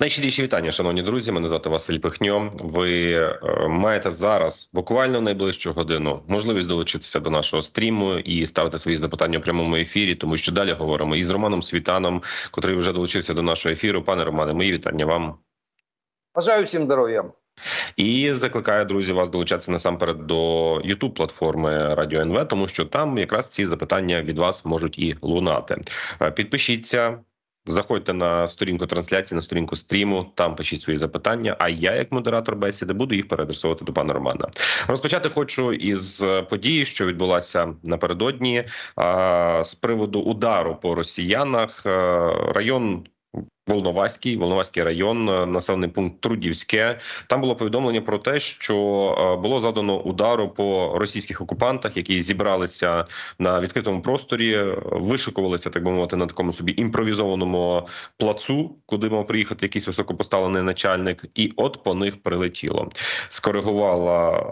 Найщиріші вітання, шановні друзі. Мене звати Василь Пихньо. Ви е, маєте зараз буквально найближчу годину можливість долучитися до нашого стріму і ставити свої запитання у прямому ефірі, тому що далі говоримо із Романом Світаном, котрий вже долучився до нашого ефіру. Пане Романе, мої вітання вам. Бажаю всім здоров'я. І закликаю друзі вас долучатися насамперед до youtube платформи Радіо НВ, тому що там якраз ці запитання від вас можуть і лунати. Е, підпишіться. Заходьте на сторінку трансляції, на сторінку стріму. Там пишіть свої запитання. А я, як модератор бесіди, буду їх переадресовувати до пана Романа. Розпочати хочу із події, що відбулася напередодні з приводу удару по росіянах. Район Волноваський, Волноваський район, е, населений пункт Трудівське. Там було повідомлення про те, що е, було задано удару по російських окупантах, які зібралися на відкритому просторі, вишикувалися, так би мовити, на такому собі імпровізованому плацу, куди мав приїхати якийсь високопоставлений начальник, і от по них прилетіло. Скоригувала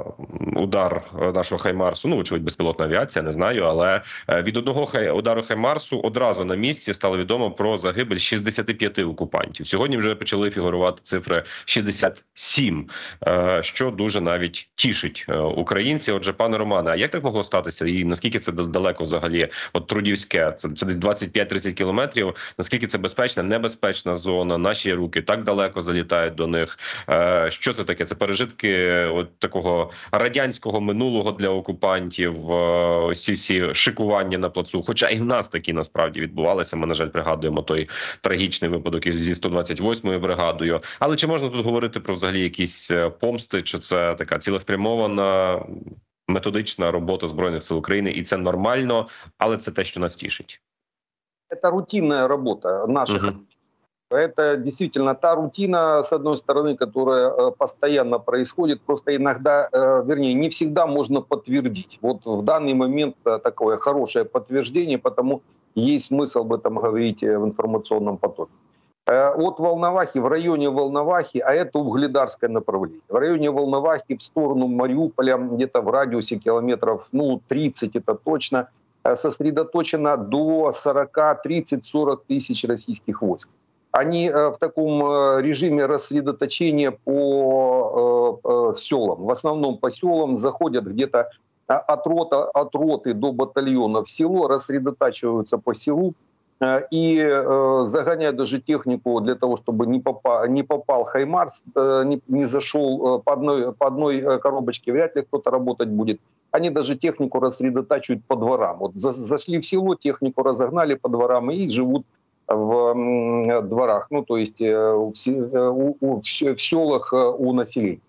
удар нашого Хаймарсу. Ну, очевидь, безпілотна авіація, не знаю. Але е, від одного удару Хаймарсу одразу на місці стало відомо про загибель 65 окупантів. Сьогодні вже почали фігурувати цифри 67, е, що дуже навіть тішить е, українців. Отже, пане Романе, а як так могло статися? І наскільки це далеко взагалі? От трудівське це це десь 25-30 кілометрів. Наскільки це безпечна, небезпечна зона? Наші руки так далеко залітають до них. Е, що це таке? Це пережитки от такого радянського минулого для окупантів. Ось всі шикування на плацу. Хоча і в нас такі насправді відбувалися. Ми на жаль пригадуємо той трагічний випадок випадок із зі 128-ю бригадою. Але чи можна тут говорити про взагалі якісь е, помсти? Чи це така цілеспрямована методична робота збройних сил України? І це нормально, але це те, що нас тішить. Это рутинная работа наших. Угу. Это действительно та рутина, с одной стороны, которая э, постоянно происходит. Просто иногда, э, вернее, не всегда можно подтвердить. Вот в данный момент э, такое хорошее подтверждение, потому есть смысл об этом говорить в информационном потоке. Э, от Волновахи, в районе Волновахи, а это угледарское направление. В районе Волновахи в сторону Мариуполя, где-то в радиусе километров, ну, 30 это точно, э, сосредоточено до 40, 30, 40 тысяч российских войск. Они э, в таком режиме рассредоточения по селам, в основном по селам, заходят где-то от, рота, от роты до батальона в село, рассредотачиваются по селу, и э, загоняют даже технику для того, чтобы не попал, не попал Хаймарс, э, не, не зашел по одной, по одной коробочке, вряд ли кто-то работать будет. Они даже технику рассредотачивают по дворам. Вот зашли в село, технику разогнали по дворам и живут в дворах, ну то есть в, в селах у населения.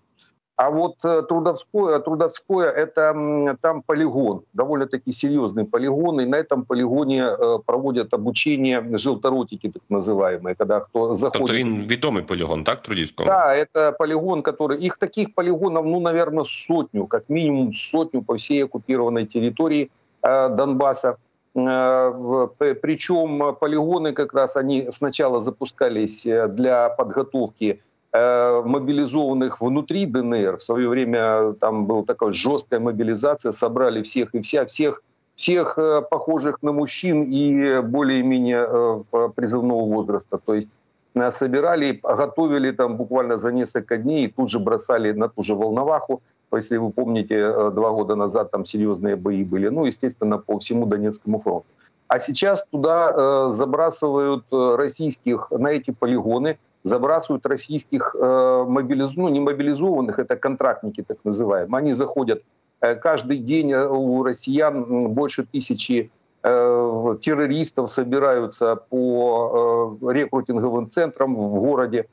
А вот э, Трудовское, Трудовское это там полигон, довольно-таки серьезный полигон, и на этом полигоне э, проводят обучение желторотики, так называемые, когда кто заходит. Тобто він відомий полигон, так, Трудівського? Да, это полигон, который... Их таких полигонов, ну, наверное, сотню, как минимум сотню по всей оккупированной территории э, Донбасса. Э, причем полигоны как раз они сначала запускались э, для подготовки Э, мобилизованных внутри ДНР. В свое время там была такая жесткая мобилизация, собрали всех и вся, всех, всех э, похожих на мужчин и более-менее э, призывного возраста. То есть собирали, готовили там буквально за несколько дней и тут же бросали на ту же Волноваху. Если вы помните, два года назад там серьезные бои были. Ну, естественно, по всему Донецкому фронту. А сейчас туда э, забрасывают российских на эти полигоны забрасывают российских э, мобилиз... ну, не мобилизованных, это контрактники так называемые. Они заходят э, каждый день э, у россиян больше тысячи террористов собираются по рекрутинговым центрам в городе.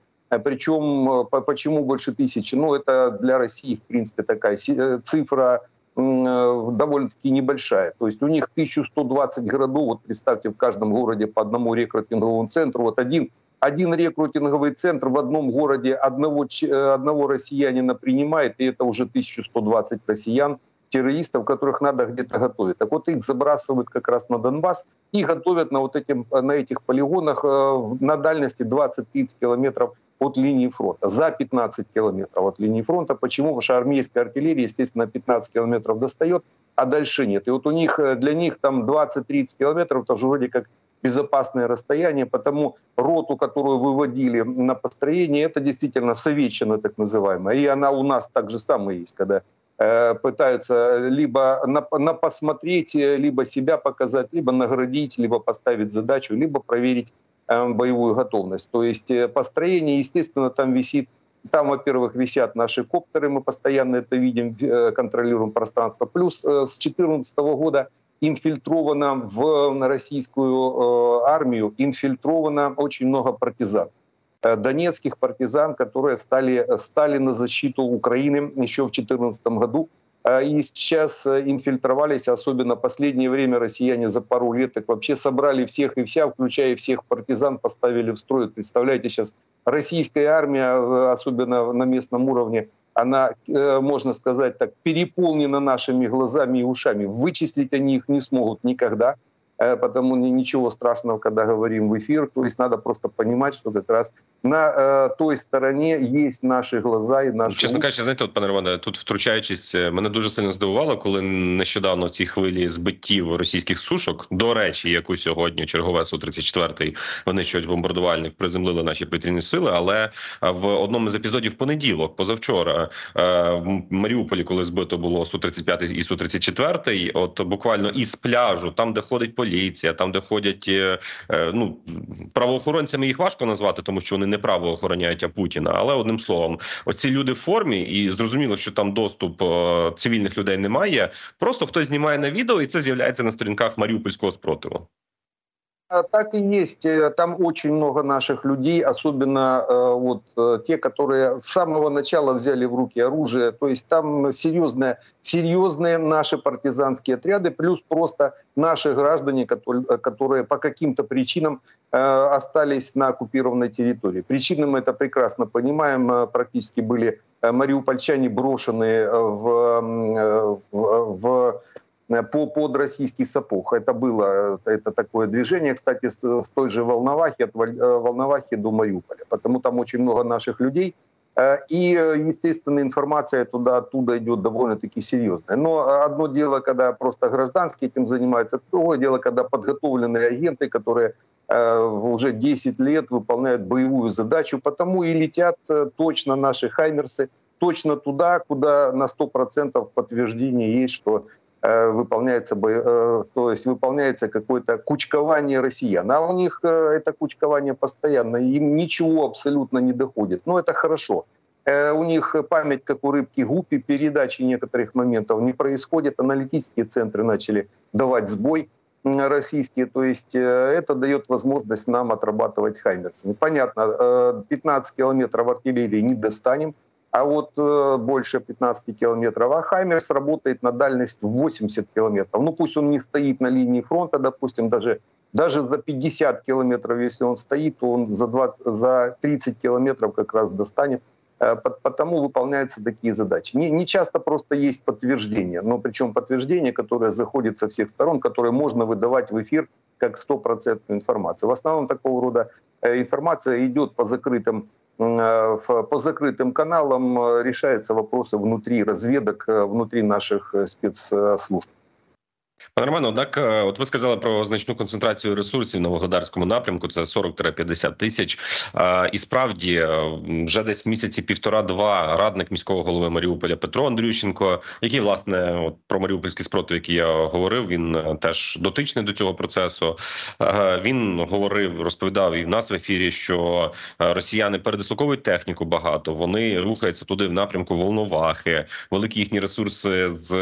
Причем почему больше тысячи? Ну, это для России, в принципе, такая цифра довольно-таки небольшая. То есть у них 1120 городов, вот представьте, в каждом городе по одному рекрутинговому центру, вот один один рекрутинговый центр в одном городе одного, э, одного россиянина принимает, и это уже 1120 россиян, террористов, которых надо где-то готовить. Так вот их забрасывают как раз на Донбасс и готовят на, вот этим, на этих полигонах э, на дальности 20-30 километров от линии фронта, за 15 километров от линии фронта. Почему? Потому что армейская артиллерия, естественно, 15 километров достает, а дальше нет. И вот у них, э, для них там 20-30 километров, это уже вроде как безопасное расстояние, потому роту, которую выводили на построение, это действительно советчина так называемая, и она у нас так же самое есть, когда э, пытаются либо на, на посмотреть, либо себя показать, либо наградить, либо поставить задачу, либо проверить э, боевую готовность. То есть э, построение, естественно, там висит там, во-первых, висят наши коптеры, мы постоянно это видим, э, контролируем пространство. Плюс э, с 2014 года инфильтровано в российскую э, армию, инфильтровано очень много партизан. Донецких партизан, которые стали, стали на защиту Украины еще в 2014 году. И сейчас инфильтровались, особенно последнее время россияне за пару лет так вообще собрали всех и вся, включая всех партизан, поставили в строй. Представляете, сейчас российская армия, э, особенно на местном уровне, она, э, можно сказать так, переполнена нашими глазами и ушами. Вычислить они их не смогут никогда. Э, потому ничего страшного, когда говорим в эфир. То есть надо просто понимать, что как раз на э, той стороні є наші глаза і наші чесно кажучи, знаєте, от пане Романе, тут втручаючись, е, мене дуже сильно здивувало, коли нещодавно ці хвилі збиттів російських сушок, до речі, яку сьогодні чергове су 34 винищувач бомбардувальник приземлили наші повітряні сили. Але в одному з епізодів понеділок, позавчора, е, в Маріуполі, коли збито було су 35 і су 34 от буквально із пляжу, там де ходить поліція, там де ходять е, ну правоохоронцями, їх важко назвати, тому що вони не право охороняють а Путіна. Але одним словом, оці люди в формі, і зрозуміло, що там доступ е, цивільних людей немає. Просто хтось знімає на відео, і це з'являється на сторінках Маріупольського спротиву. Так и есть. Э, там очень много наших людей, особенно э, вот э, те, которые с самого начала взяли в руки оружие. То есть там серьезные, серьезные наши партизанские отряды, плюс просто наши граждане, которые, которые по каким-то причинам остались на оккупированной территории. Причины мы это прекрасно понимаем. Практически были мариупольчане брошены в, в, в по, под российский сапог. Это было это такое движение, кстати, с, с той же Волновахи, от э, Волновахи до Мариуполя. Потому там очень много наших людей. Э, и, естественно, информация туда оттуда идет довольно-таки серьезная. Но одно дело, когда просто гражданские этим занимаются, другое дело, когда подготовленные агенты, которые уже 10 лет выполняют боевую задачу, потому и летят точно наши хаймерсы, точно туда, куда на 100% подтверждение есть, что Э, выполняется, э, то есть выполняется какое-то кучкование россиян. А у них э, это кучкование постоянно, им ничего абсолютно не доходит. Но это хорошо. У них память, как у рыбки гупи, передачи некоторых моментов не происходит. Аналитические центры начали давать сбой российские. То есть это дает возможность нам отрабатывать Хаймерс. Непонятно, 15 километров артиллерии не достанем а вот э, больше 15 километров. А Хаймерс работает на дальность 80 километров. Ну пусть он не стоит на линии фронта, допустим, даже, даже за 50 километров, если он стоит, то он за, 20, за 30 километров как раз достанет. Э, потому выполняются такие задачи. Не, не часто просто есть подтверждение, но причем подтверждение, которое заходит со всех сторон, которое можно выдавать в эфир как стопроцентную информацию. В основном такого рода э, информация идет по закрытым по закрытым каналам э, решаются вопросы внутри разведок, э, внутри наших спецслужб. Пане Романо, однак, е, от ви сказали про значну концентрацію ресурсів на Вугледарському напрямку. Це 40-50 тисяч. І справді е, вже десь місяці півтора-два радник міського голови Маріуполя Петро Андрющенко, який власне от про Маріупольський спротив, який я говорив, він е, теж дотичний до цього процесу. Він говорив, розповідав і в нас в ефірі, що росіяни передислоковують техніку багато. Вони рухаються туди в напрямку Волновахи, великі їхні ресурси з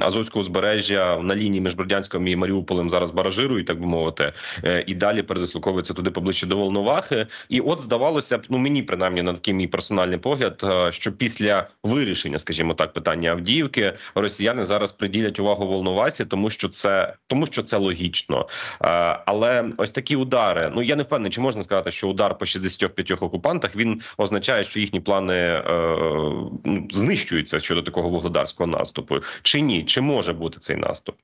Азовського узбережжя на лінії між Бердянськом і Маріуполем зараз баражирують, так би мовити, е, і далі передислоковуються туди поближче до Волновахи. І от здавалося б, ну мені принаймні на такий мій персональний погляд, е, що після вирішення, скажімо так, питання Авдіївки, росіяни зараз приділять увагу Волновасі, тому що це тому, що це логічно. Е, але ось такі удари. Ну я не впевнений, чи можна сказати, що удар по 65 окупантах він означає, що їхні плани ну, знищуються щодо такого вугледарського наступу, чи ні? Чи може бути цей наступ?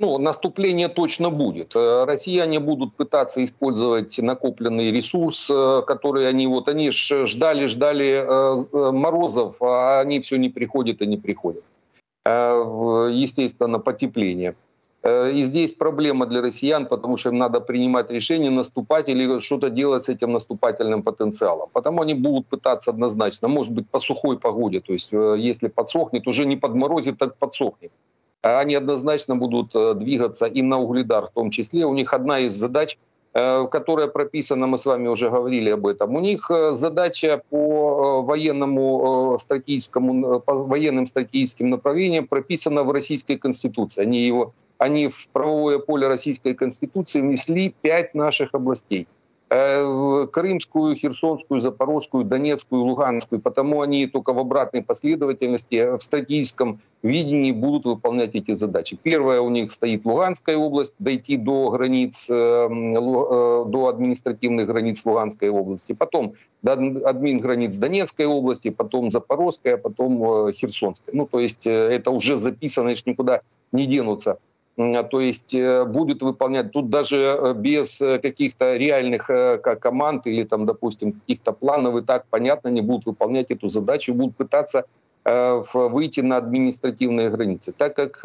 Ну, наступление точно будет. Э, россияне будут пытаться использовать накопленный ресурс, э, который они вот они ждали, ждали э, морозов, а они все не приходят и не приходят. Естественно, потепление. И здесь проблема для россиян, потому что им надо принимать решение, наступать или что-то делать с этим наступательным потенциалом. Потому они будут пытаться однозначно, может быть, по сухой погоде, то есть если подсохнет, уже не подморозит, так подсохнет. Они однозначно будут двигаться и на угледар в том числе. У них одна из задач – Э, которая прописана, мы с вами уже говорили об этом. У них э, задача по э, военному стратегическому, по военным стратегическим направлениям прописана в Российской Конституции. Они, его, они в правовое поле Российской Конституции внесли пять наших областей – Э, Крымскую, Херсонскую, Запорожскую, Донецкую, Луганскую. Потому они только в обратной последовательности, э, в стратегическом видении будут выполнять эти задачи. Первая у них стоит Луганская область, дойти до границ, э, до административных границ Луганской области. Потом до админ границ Донецкой области, потом Запорожская, потом Херсонская. Ну, то есть это уже записано, никуда не денутся то есть э, будет выполнять тут даже э, без э, каких-то реальных команд или там, допустим, каких-то планов и так понятно не будут выполнять эту задачу, будут пытаться выйти на административные границы. Так как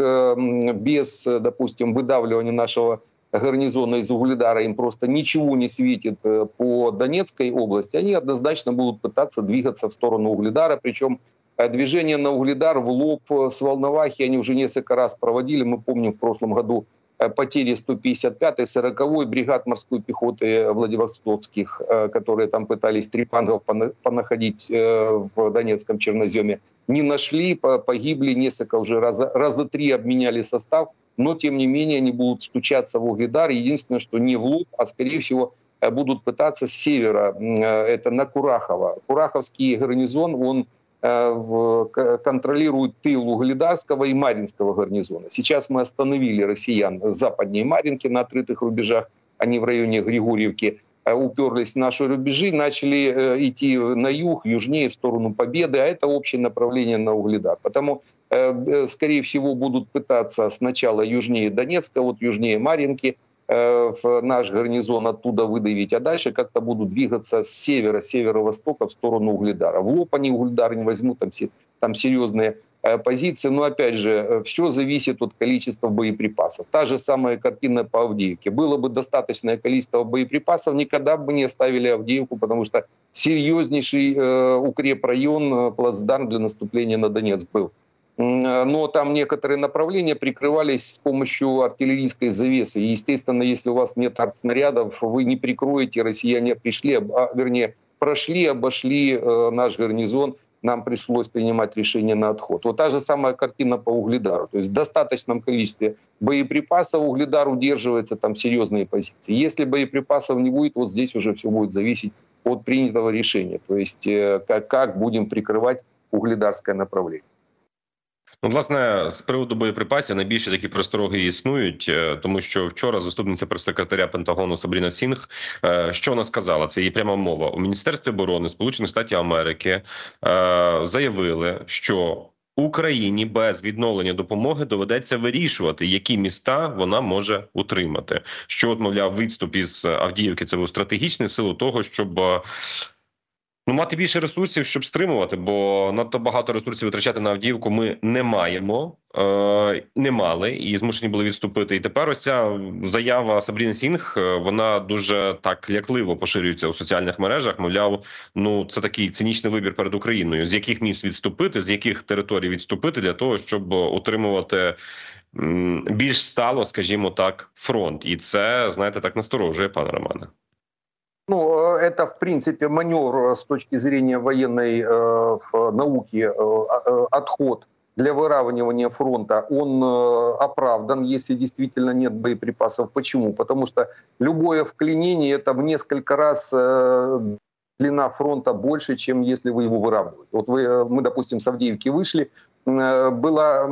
без, допустим, выдавливания нашего гарнизона из Угледара им просто ничего не светит по Донецкой области, они однозначно будут пытаться двигаться в сторону Угледара, причем движение на Угледар в лоб э, с Волновахи они уже несколько раз проводили. Мы помним в прошлом году э, потери 155-й, 40-й бригад морской пехоты Владивостокских, которые там пытались трипангов понаходить в Донецком черноземе. Не нашли, погибли, несколько уже раза, раза три обменяли состав, но тем не менее они будут стучаться в Угледар. Единственное, что не в лоб, а скорее всего будут пытаться с севера, это на Курахово. Кураховский гарнизон, он Э, контролируют тыл Угледарского и Маринского гарнизона. Сейчас мы остановили россиян западнее Маринки на открытых рубежах, они в районе Григорьевки э, уперлись в наши рубежи, начали э, идти на юг, южнее, в сторону Победы, а это общее направление на Угледар. Потому, скорее всего, будут пытаться сначала южнее Донецка, вот южнее Маринки, в наш гарнизон оттуда выдавить, а дальше как-то будут двигаться с севера, северо-востока в сторону Угледара. В лоб они Угледар не возьмут, там, там серьезные э, позиции. Но опять же, э, все зависит от количества боеприпасов. Та же самая картина по Авдеевке. Было бы достаточное количество боеприпасов, никогда бы не оставили Авдеевку, потому что серьезнейший э, укрепрайон, плацдарм для наступления на Донецк был. Э, но там некоторые направления прикрывались с помощью артиллерийской завесы. И, естественно, если у вас нет артснарядов, вы не прикроете, россияне пришли, а, вернее, прошли, обошли э, наш гарнизон, нам пришлось принимать решение на отход. Вот та же самая картина по Угледару. То есть в достаточном количестве боеприпасов Угледар удерживается, там серьезные позиции. Если боеприпасов не будет, вот здесь уже все будет зависеть от принятого решения. То есть э, как, как будем прикрывать угледарское направление. Ну, власне, з приводу боєприпасів найбільше такі простороги існують, е, тому що вчора заступниця прес-секретаря Пентагону Сабріна Сінг, е, що вона сказала? Це її пряма мова у міністерстві оборони Сполучених Штатів Америки е, заявили, що Україні без відновлення допомоги доведеться вирішувати, які міста вона може утримати. Що от, мовляв, відступ із Авдіївки це був стратегічний силу того, щоб Ну, мати більше ресурсів, щоб стримувати, бо надто багато ресурсів витрачати на Авдіївку ми не маємо, е, не мали і змушені були відступити. І тепер ось ця заява Сабріни Сінг е, вона дуже так лякливо поширюється у соціальних мережах. Мовляв, ну це такий цинічний вибір перед Україною, з яких міст відступити, з яких територій відступити для того, щоб отримувати більш стало, скажімо так, фронт, і це знаєте так насторожує, пане Романе. Ну, э, это, в принципе, маневр с точки зрения военной э, науки, э, э, отход для выравнивания фронта, он э, оправдан, если действительно нет боеприпасов. Почему? Потому что любое вклинение – это в несколько раз э, длина фронта больше, чем если вы его выравниваете. Вот вы, э, мы, допустим, с Авдеевки вышли, э, была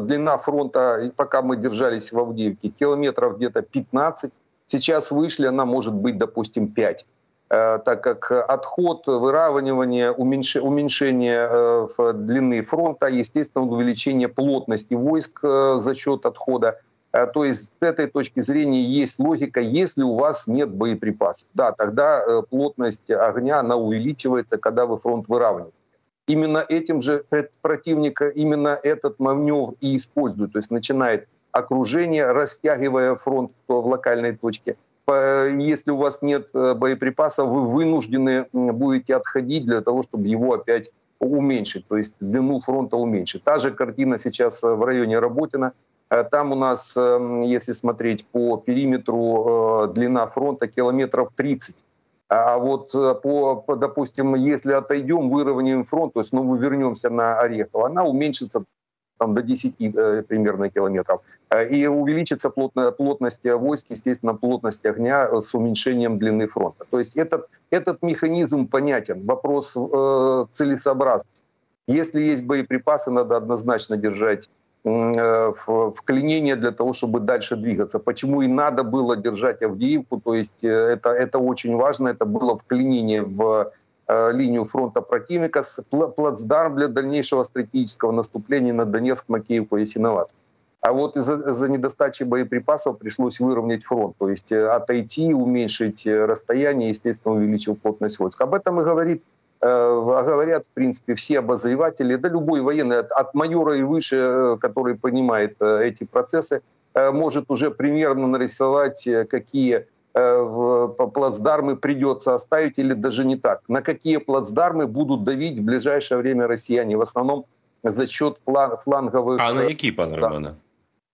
длина фронта, пока мы держались в Авдеевке, километров где-то 15, Сейчас вышли, она может быть, допустим, 5 э, так как отход, выравнивание, уменьшение э, длины фронта, естественно, увеличение плотности войск э, за счет отхода. То есть с этой точки зрения есть логика, если у вас нет боеприпасов. Да, тогда плотность огня, она увеличивается, когда вы фронт выравниваете. Именно этим же противника, именно этот маневр и использует. То есть начинает окружение, растягивая фронт в локальной точке. Если у вас нет боеприпасов, вы вынуждены будете отходить для того, чтобы его опять уменьшить, то есть длину фронта уменьшить. Та же картина сейчас в районе Работина. Там у нас, если смотреть по периметру, длина фронта километров 30. А вот по, допустим, если отойдем, выровняем фронт, то есть ну, мы вернемся на Орехово, она уменьшится там, до 10 э, примерно километров. Э, и увеличится плотно, плотность войск, естественно, плотность огня с уменьшением длины фронта. То есть этот, этот механизм понятен. Вопрос э, целесообразности. Если есть боеприпасы, надо однозначно держать э, вклинение для того, чтобы дальше двигаться. Почему и надо было держать Авдеевку, то есть э, это, это очень важно, это было вклинение в Э, линию фронта противника, плацдарм для дальнейшего стратегического наступления на Донецк, Макеевку и Ясиноват. А вот из-за из недостачи боеприпасов пришлось выровнять фронт, то есть э, отойти, уменьшить э, расстояние, естественно, увеличив плотность войск. Об этом и говорит, э, говорят, в принципе, все обозреватели, да любой военный, от, майора и выше, который понимает э, эти процессы, э, может уже примерно нарисовать, какие Э, плацдармы придется оставить или даже не так. На какие плацдармы будут давить в ближайшее время россияне? В основном за счет фланговых... А на какие, пане да. Романе?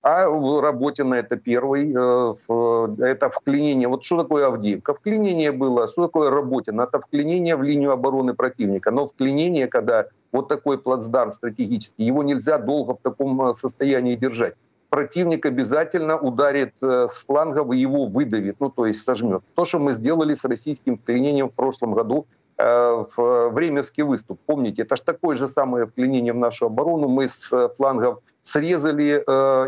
А Работина это первый, э, это вклинение. Вот что такое Авдеевка? Вклинение было, что такое Работина? Это вклинение в линию обороны противника. Но вклинение, когда вот такой плацдарм стратегический, его нельзя долго в таком э, состоянии держать противник обязательно ударит э, с флангов и его выдавит, ну то есть сожмет. То, что мы сделали с российским вклинением в прошлом году э, в Времевский выступ. Помните, это же такое же самое вклинение в нашу оборону. Мы с э, флангов срезали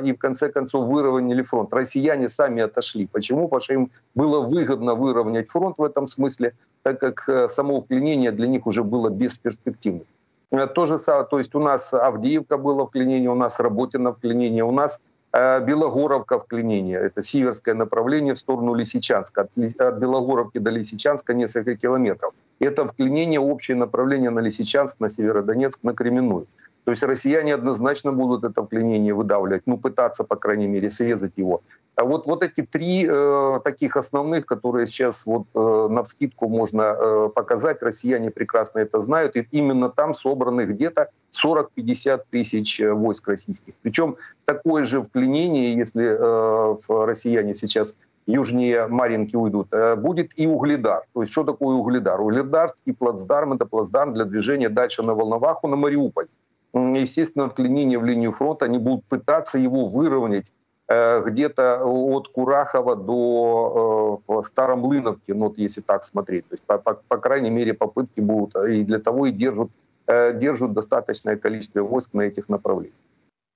и в конце концов выровняли фронт. Россияне сами отошли. Почему? Потому что им было выгодно выровнять фронт в этом смысле, так как само вклинение для них уже было бесперспективным. То же самое, то есть у нас Авдеевка было вклинение, у нас Работино вклинение, у нас Э, Белогоровка вклинение. Это северское направление в сторону Лисичанска. От, от Белогоровки до Лисичанска несколько километров. Это вклинение общее направление на Лисичанск, на Северодонецк, на Кременную. То есть россияне однозначно будут это вклинение выдавливать, ну, пытаться, по крайней мере, срезать его. А вот, вот эти три э, таких основных, которые сейчас вот э, на вскидку можно э, показать, россияне прекрасно это знают, и именно там собраны где-то 40-50 тысяч э, войск российских. Причем такое же вклинение, если э, россияне сейчас южнее Маринки уйдут, э, будет и Угледар. То есть что такое Угледар? Угледарский плацдарм — это плацдарм для движения дальше на Волноваху, на Мариуполь естественно, вклинение в линию фронта, они будут пытаться его выровнять э, где-то от Курахова до э, Старомлыновки, ну, вот если так смотреть. То есть, по, по, по крайней мере, попытки будут, и для того и держат, э, держат достаточное количество войск на этих направлениях.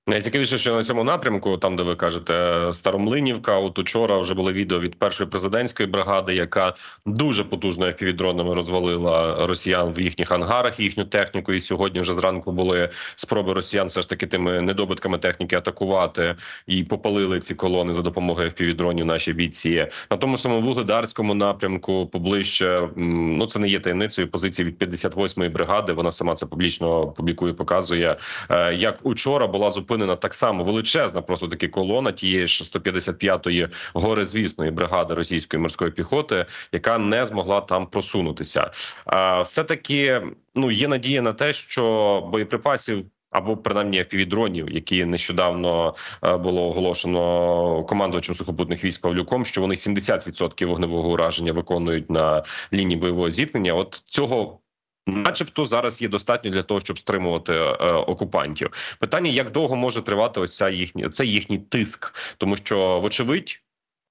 Найцікавіше, що на цьому напрямку, там де ви кажете, Старомлинівка, от учора вже було відео від першої президентської бригади, яка дуже потужно півдронами розвалила росіян в їхніх ангарах, їхню техніку. І сьогодні вже зранку були спроби росіян все ж таки тими недобитками техніки атакувати і попалили ці колони за допомогою півдронів наші бійці. На тому самому вугледарському напрямку поближче ну це не є таємницею. Позиції від 58-ї бригади. Вона сама це публічно публікує, показує е, як учора була зупинена зупинена так само величезна, просто таки колона тієї ж 155-ї горизвісної бригади російської морської піхоти, яка не змогла там просунутися. А все таки ну є надія на те, що боєприпасів. Або принаймні півдронів, які нещодавно було оголошено командувачем сухопутних військ Павлюком, що вони 70% вогневого ураження виконують на лінії бойового зіткнення. От цього начебто, зараз є достатньо для того, щоб стримувати е, окупантів. Питання як довго може тривати ось ця їхня це їхній тиск, тому що вочевидь.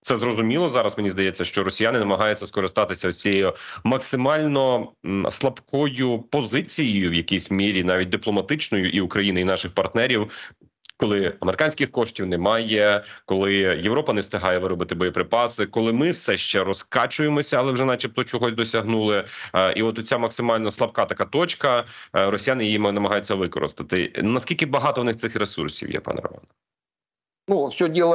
Це зрозуміло зараз. Мені здається, що росіяни намагаються скористатися цією максимально слабкою позицією, в якійсь мірі, навіть дипломатичною, і України і наших партнерів коли американських коштів немає, коли Європа не встигає виробити боєприпаси, коли ми все ще розкачуємося, але вже, начебто, чогось досягнули. Е, і от ця максимально слабка така точка, е, росіяни її намагаються використати. Наскільки багато в них цих ресурсів є, пане Романе? Ну, все дело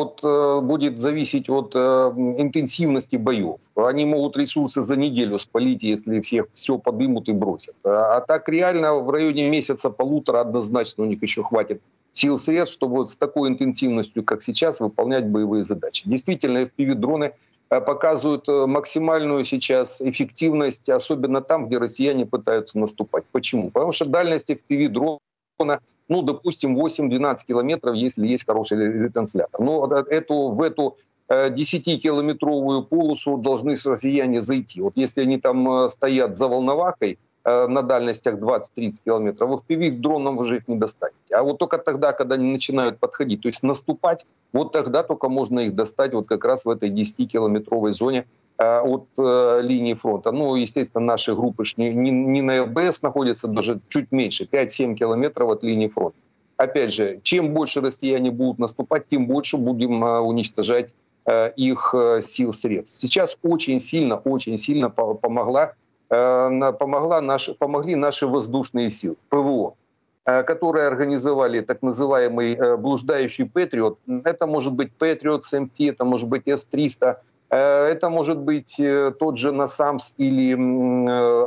от, э, будет зависеть от э, интенсивности боев. Они могут ресурсы за неделю спалить, если всех все подымут и бросят. А, а так реально в районе месяца полутора однозначно у них еще хватит Сил средств, чтобы вот с такой интенсивностью, как сейчас, выполнять боевые задачи. Действительно, FPV-дроны э, показывают э, максимальную сейчас эффективность, особенно там, где россияне пытаются наступать. Почему? Потому что дальность FPV-дрона, ну, допустим, 8-12 километров, если есть хороший ретранслятор. Но эту, в эту 10-километровую полосу должны россияне зайти. Вот если они там стоят за волновахой, Э, на дальностях 20-30 километров, в FPV дроном вы же их не достанете. А вот только тогда, когда они начинают подходить, то есть наступать, вот тогда только можно их достать вот как раз в этой 10-километровой зоне э, от э, линии фронта. Ну, естественно, наши группы не, не, не на ЛБС находятся, даже чуть меньше, 5-7 километров от линии фронта. Опять же, чем больше россияне будут наступать, тем больше будем э, уничтожать э, их э, сил средств. Сейчас очень сильно, очень сильно помогла Э, помогла наши, помогли наши воздушные силы, ПВО, э, которые организовали так называемый э, блуждающий Патриот. Это может быть Патриот СМТ, это может быть С-300, это может быть тот же НАСАМС или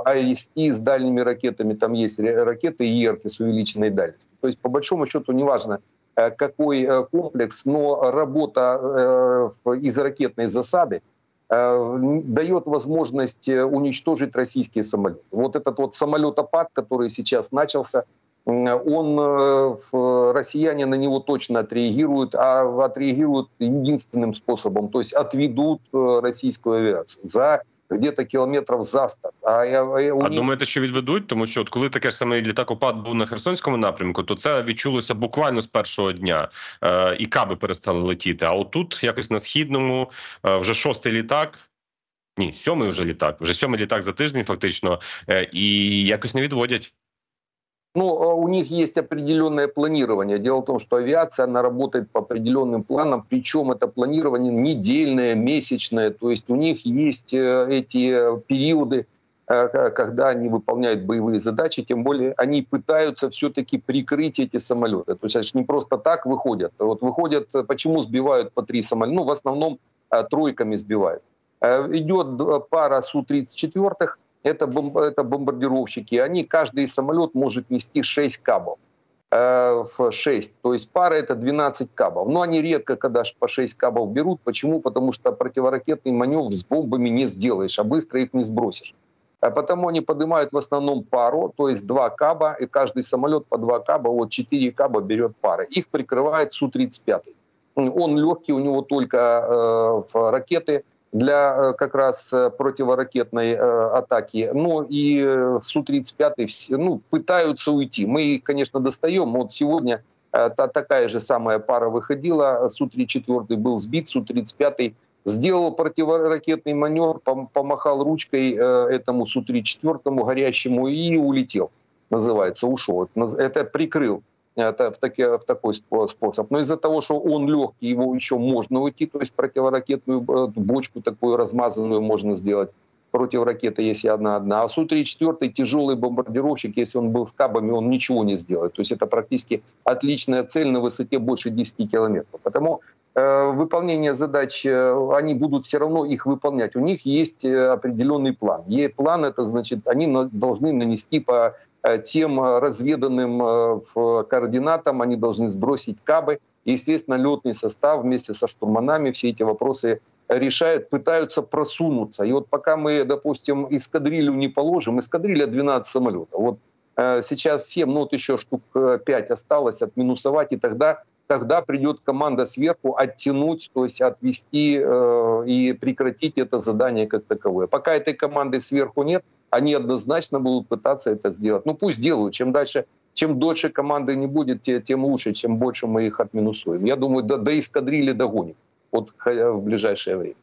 АИСТ с дальними ракетами. Там есть ракеты ИРК с увеличенной дальностью. То есть, по большому счету, неважно, какой комплекс, но работа из ракетной засады – Э, дает возможность э, уничтожить российские самолеты. Вот этот вот самолетопад, который сейчас начался, он, э, россияне на него точно отреагируют, а отреагируют единственным способом, то есть отведут российскую авиацию за где-то кілометрів за 100. А, а, а думаєте, що відведуть? Тому що от коли таке ж саме літакопад був на Херсонському напрямку, то це відчулося буквально з першого дня, е, і каби перестали летіти. А отут, якось на східному, е, вже шостий літак. Ні, сьомий вже літак, вже сьомий літак за тиждень, фактично, е, і якось не відводять. Ну, а у них есть определенное планирование. Дело в том, что авиация, она работает по определенным планам, причем это планирование недельное, месячное. То есть у них есть э, эти периоды, э, когда они выполняют боевые задачи, тем более они пытаются все-таки прикрыть эти самолеты. То есть они не просто так выходят. Вот выходят, почему сбивают по три самолета? Ну, в основном э, тройками сбивают. Идет пара Су-34, это, бомб, это бомбардировщики, они, каждый самолет может нести 6 кабов. Э, в 6, то есть пара это 12 кабов. Но они редко, когда по 6 кабов берут. Почему? Потому что противоракетный маневр с бомбами не сделаешь, а быстро их не сбросишь. А потому они поднимают в основном пару, то есть два каба, и каждый самолет по два каба, вот 4 каба берет пара. Их прикрывает Су-35. Он легкий, у него только э, ракеты для э, как раз э, противоракетной э, атаки. Ну и Су-35 ну, пытаются уйти. Мы их, конечно, достаем. Вот сегодня та, такая же самая пара выходила. Су-34 был сбит, Су-35 сделал противоракетный маневр, помахал ручкой этому Су-34 горящему и улетел, называется, ушел. Это прикрыл в, таки, в такой способ. Но из-за того, что он легкий, его еще можно уйти, то есть противоракетную э, бочку такую размазанную можно сделать против ракеты, если одна-одна. А Су-34 тяжелый бомбардировщик, если он был с кабами, он ничего не сделает. То есть это практически отличная цель на высоте больше 10 километров. Потому э, выполнение задач, э, они будут все равно их выполнять. У них есть э, определенный план. И план это значит, они должны нанести по Э, тем э, разведанным э, координатам они должны сбросить кабы. И, естественно, летный состав вместе со штурманами все эти вопросы решают, пытаются просунуться. И вот пока мы, допустим, эскадрилью не положим, эскадрилья 12 самолетов, вот сейчас 7, ну вот еще штук 5 осталось отминусовать, и тогда, тогда придет команда сверху оттянуть, то есть отвести э, и прекратить это задание как таковое. Пока этой команды сверху нет, они однозначно будут пытаться это сделать. Ну пусть делают. Чем дальше, чем дольше команды не будет, тем лучше, чем больше мы их отминусуем. Я думаю, до, до эскадрили догоним вот в ближайшее время.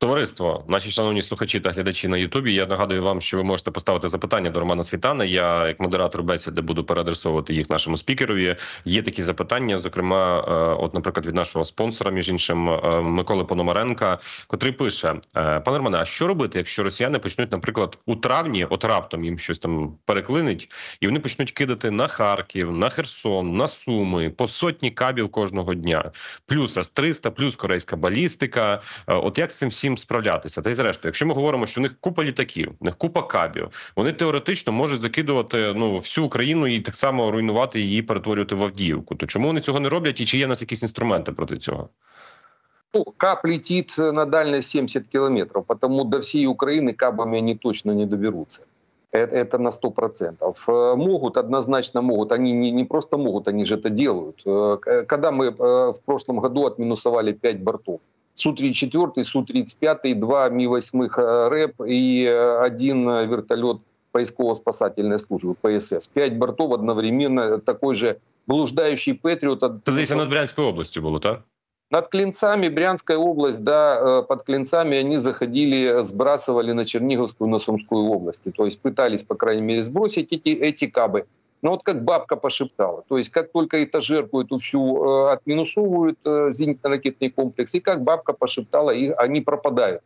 Товариство, наші шановні слухачі та глядачі на Ютубі. Я нагадую вам, що ви можете поставити запитання до Романа Світана. Я, як модератор бесіди, буду переадресовувати їх нашому спікерові. Є такі запитання, зокрема, е, от, наприклад, від нашого спонсора, між іншим, е, Миколи Пономаренка, котрий пише: е, пане Романе, а що робити, якщо росіяни почнуть, наприклад, у травні, от раптом їм щось там переклинить, і вони почнуть кидати на Харків, на Херсон, на Суми по сотні кабів кожного дня, плюс С-300, плюс корейська балістика. От як з цим всім? цим справлятися. Та й зрештою, якщо ми говоримо, що в них купа літаків, в них купа кабів, вони теоретично можуть закидувати ну всю Україну і так само руйнувати її, перетворювати в Авдіївку. То чому вони цього не роблять? І чи є в нас якісь інструменти проти цього? Ну, КАП летит на дальность 70 километров, потому до всей Украины кабами они точно не доберутся. Это, это на 100%. Э, могут, однозначно могут. Они не, не просто могут, они же это делают. Э, когда мы э, в прошлом году отминусовали 5 бортов, Су-34, Су-35, два Ми-8 РЭП и один вертолет поисково-спасательной службы, ПСС. Пять бортов одновременно, такой же блуждающий Патриот. Це десь над Брянською областю було, так? Над Клинцами, Брянская область, да, э, под Клинцами они заходили, сбрасывали на Черниговскую, на Сумскую области. То есть пытались, по крайней мере, сбросить эти, эти кабы. Но вот как бабка пошептала. То есть как только этажерку эту всю э, отминусовывают э, зенитно-ракетный комплекс, и как бабка пошептала, и они пропадают.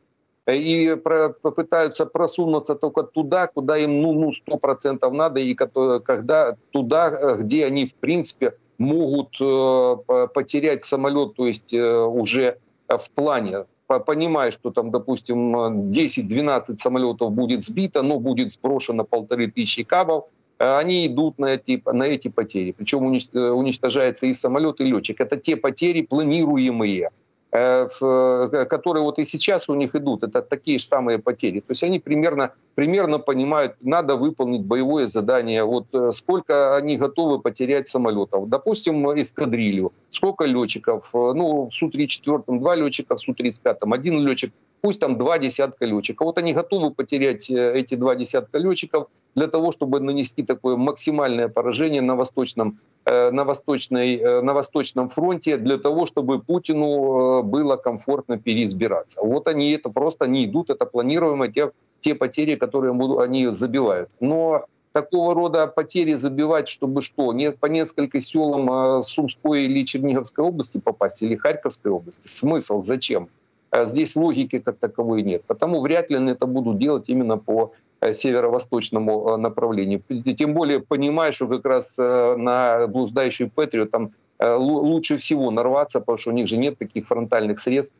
И попытаются просунуться только туда, куда им ну, ну 100% надо, и когда, туда, где они, в принципе, могут э, потерять самолет, то есть э, уже в плане, понимая, что там, допустим, 10-12 самолетов будет сбито, но будет сброшено полторы тысячи кабов, э, они идут на эти, на эти потери. Причем уничтожается и самолет, и летчик. Это те потери планируемые. Э, э, которые вот и сейчас у них идут, это такие же самые потери. То есть они примерно, примерно понимают, надо выполнить боевое задание, вот э, сколько они готовы потерять самолетов. Допустим, эскадрилью, сколько летчиков, ну, в Су-34 два летчика, в Су-35 один летчик, пусть там два десятка летчиков. Вот они готовы потерять эти два десятка летчиков для того, чтобы нанести такое максимальное поражение на восточном Э, на, восточной, э, на Восточном фронте для того, чтобы Путину э, было комфортно переизбираться. Вот они это просто не идут, это планируемо те, те потери, которые они забивают. Но такого рода потери забивать, чтобы что, не, по несколько селам Сумской или Черниговской области попасть, или Харьковской области. Смысл? Зачем? Здесь логики как таковой нет. Потому вряд ли они это будут делать именно по Э, северо-восточному э, направлению. Тем более понимаю, что как раз э, на блуждающую Петрию там лучше всего нарваться, потому что у них же нет таких фронтальных средств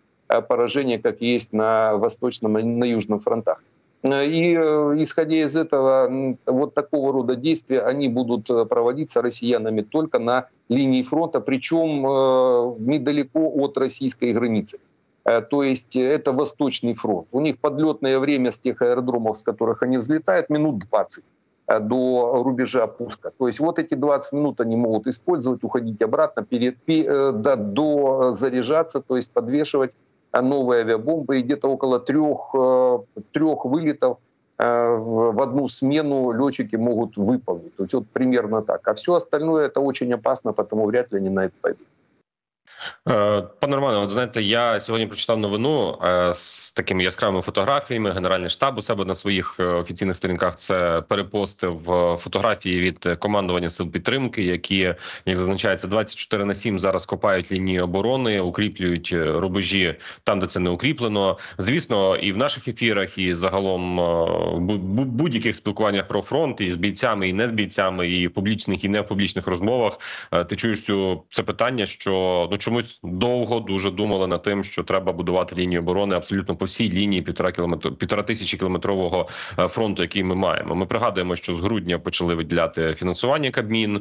поражения, как есть на восточном и на южном фронтах. И исходя из этого, вот такого рода действия, они будут проводиться россиянами только на линии фронта, причем недалеко от российской границы. Э, то есть это Восточный фронт. У них подлетное время с тех аэродромов, с которых они взлетают, минут 20 э, до рубежа пуска. То есть вот эти 20 минут они могут использовать, уходить обратно, перед, э, да, до заряжаться, то есть подвешивать новые авиабомбы. И где-то около трех, трех вылетов в одну смену летчики могут выполнить. То есть вот примерно так. А все остальное это очень опасно, потому вряд ли они на это пойдут. Е, пане Романе, от знаєте, я сьогодні прочитав новину е, з такими яскравими фотографіями. Генеральний штаб у себе на своїх е, офіційних сторінках це перепостив фотографії від командування сил підтримки, які як зазначається 24 на 7 зараз копають лінії оборони, укріплюють рубежі там, де це не укріплено. Звісно, і в наших ефірах, і загалом в будь-яких спілкуваннях про фронт і з бійцями, і не з бійцями, і в публічних і не в публічних розмовах. Ти чуєш цю це питання, що ну чому чомусь довго дуже думали над тим, що треба будувати лінію оборони абсолютно по всій лінії півтора кілометр, півтора тисячі кілометрового е, фронту, який ми маємо. Ми пригадуємо, що з грудня почали виділяти фінансування Кабмін. Е,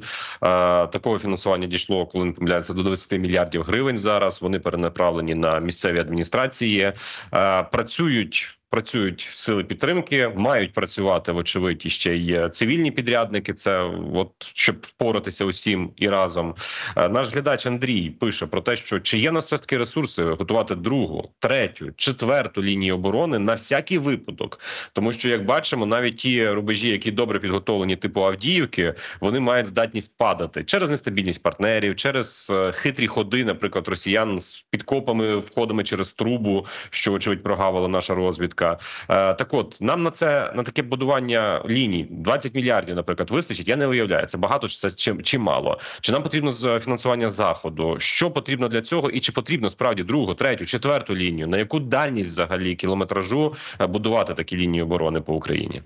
такого фінансування дійшло, коли не помиляється до 20 мільярдів гривень. Зараз вони перенаправлені на місцеві адміністрації, е, працюють працюють сили підтримки, мають працювати вочевидь і ще й цивільні підрядники. Це от щоб впоратися усім і разом. Е, наш глядач Андрій пише про те, що чи є нас все таки ресурси готувати другу, третю, четверту лінію оборони на всякий випадок, тому що як бачимо, навіть ті рубежі, які добре підготовлені, типу Авдіївки, вони мають здатність падати через нестабільність партнерів, через е, хитрі ходи, наприклад, росіян з підкопами, входами через трубу, що очевидь прогавила наша розвідка розвідка. Е, так, от нам на це на таке будування ліній 20 мільярдів, наприклад, вистачить. Я не уявляю це багато чи це чи, чи мало. Чи нам потрібно фінансування заходу? Що потрібно для цього, і чи потрібно справді другу, третю, четверту лінію? На яку дальність взагалі кілометражу е, будувати такі лінії оборони по Україні?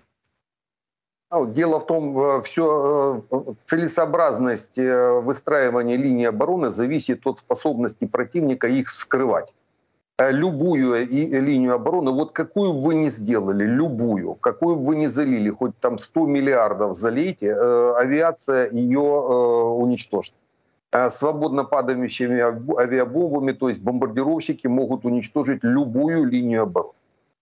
Ну, дело в том, э, все э, целесообразность э, выстраивания линии обороны зависит от способности противника их вскрывать. Э, любую линию обороны, вот какую бы вы ни сделали, любую, какую бы вы ни залили, хоть там 100 миллиардов залейте, авиация ее уничтожит. Свободно падающими авиабомбами, то есть бомбардировщики могут уничтожить любую линию обороны.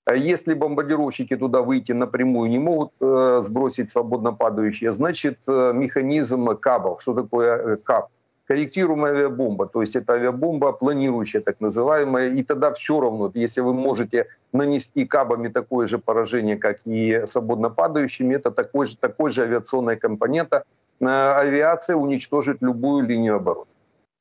А если бомбардировщики туда выйти напрямую не могут э, сбросить свободно падающие, значит э, механизм КАБов. Что такое э, КАБ? Корректируемая авиабомба, то есть это авиабомба планирующая, так называемая, и тогда все равно, если вы можете нанести кабами такое же поражение, как и свободно падающими, это такой же, такой же авиационная компонента, э, авиация уничтожит любую линию обороны.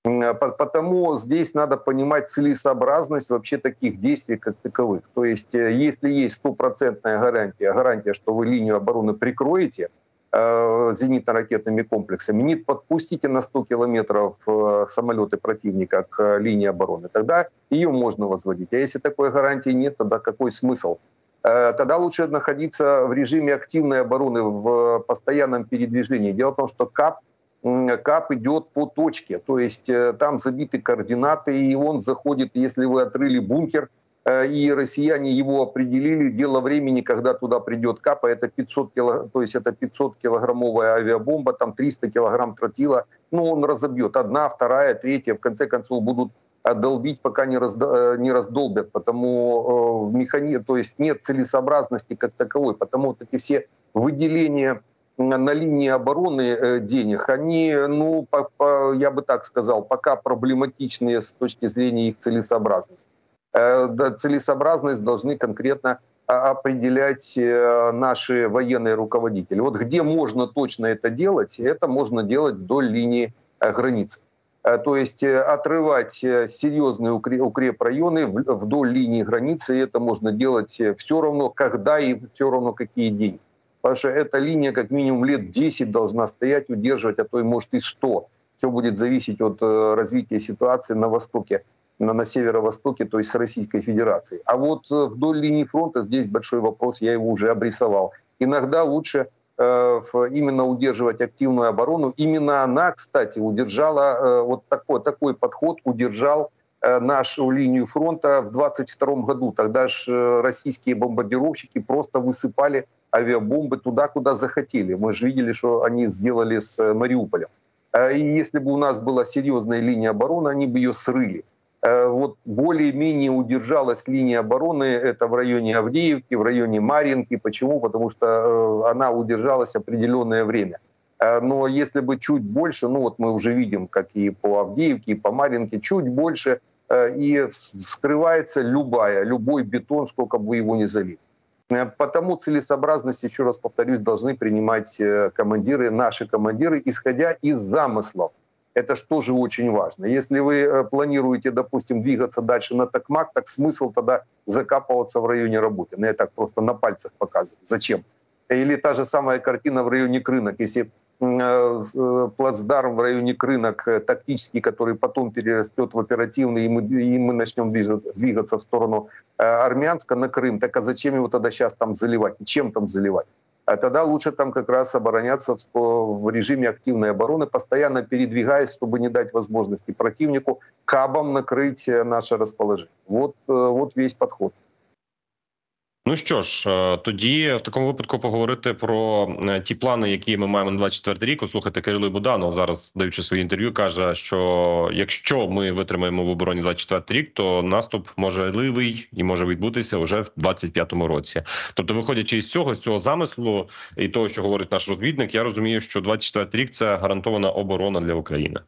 Э, потому здесь надо понимать целесообразность вообще таких действий как таковых. То есть э, если есть стопроцентная гарантия, гарантия, что вы линию обороны прикроете зенитно-ракетными комплексами, не подпустите на 100 километров э, самолеты противника к линии обороны, тогда ее можно возводить. А если такой гарантии нет, тогда какой смысл? Э, тогда лучше находиться в режиме активной обороны в постоянном передвижении. Дело в том, что КАП – кап идет по точке, то есть э, там забиты координаты, и он заходит, если вы отрыли бункер, э, и россияне его определили, дело времени, когда туда придет капа, это 500 кило, то есть это 500 килограммовая авиабомба, там 300 килограмм тротила, ну он разобьет, одна, вторая, третья, в конце концов будут долбить, пока не, разд... Э, не раздолбят, потому э, механи... то есть нет целесообразности как таковой, потому вот эти все выделения на линии обороны э, денег, они, ну, по, по, я бы так сказал, пока проблематичные с точки зрения их целесообразности. Э, целесообразность должны конкретно а, определять э, наши военные руководители. Вот где можно точно это делать, это можно делать вдоль линии границы. То есть отрывать серьезные укрепрайоны вдоль линии границы, это можно делать все равно, когда и все равно какие деньги. Потому что эта линия как минимум лет 10 должна стоять, удерживать, а то и может и 100. Все будет зависеть от э, развития ситуации на Востоке, на, на северо-востоке, то есть с Российской Федерацией. А вот э, вдоль линии фронта здесь большой вопрос, я его уже обрисовал. Иногда лучше э, именно удерживать активную оборону. Именно она, кстати, удержала, э, вот такой, такой подход удержал нашу линию фронта в 22 году. Тогда же российские бомбардировщики просто высыпали авиабомбы туда, куда захотели. Мы же видели, что они сделали с Мариуполем. И если бы у нас была серьезная линия обороны, они бы ее срыли. Э, вот более-менее удержалась линия обороны, это в районе Авдеевки, в районе Маринки. Почему? Потому что она удержалась определенное время. Но если бы чуть больше, ну вот мы уже видим, как и по Авдеевке, и по Маринке, чуть больше, и скрывается любая, любой бетон, сколько бы вы его ни залили. Э, потому целесообразность, еще раз повторюсь, должны принимать э, командиры, наши командиры, исходя из замыслов. Это же тоже очень важно. Если вы э, планируете, допустим, двигаться дальше на Токмак, так смысл тогда закапываться в районе работы. Ну, я так просто на пальцах показываю. Зачем? Или та же самая картина в районе Крынок. Если Э, э, плацдарм в районе Крынок тактический, который потом перерастет в оперативный, и мы, и мы начнем двигаться в сторону Армянска на Крым. Так а зачем его тогда сейчас там заливать? чем там заливать? А тогда лучше там как раз обороняться в, режиме активной обороны, постоянно передвигаясь, чтобы не дать возможности противнику кабом накрыть наше расположение. Вот, вот весь подход. Ну що ж, е, тоді в такому випадку поговорити про е, ті плани, які ми маємо на 24 рік. Слухайте, Кирило Буданов зараз даючи своє інтерв'ю, каже, що якщо ми витримаємо в обороні 24 рік, то наступ можливий і може відбутися вже в 25-му році. Тобто, виходячи із цього, з цього замислу і того, що говорить наш розвідник, я розумію, що 24 рік це гарантована оборона для України.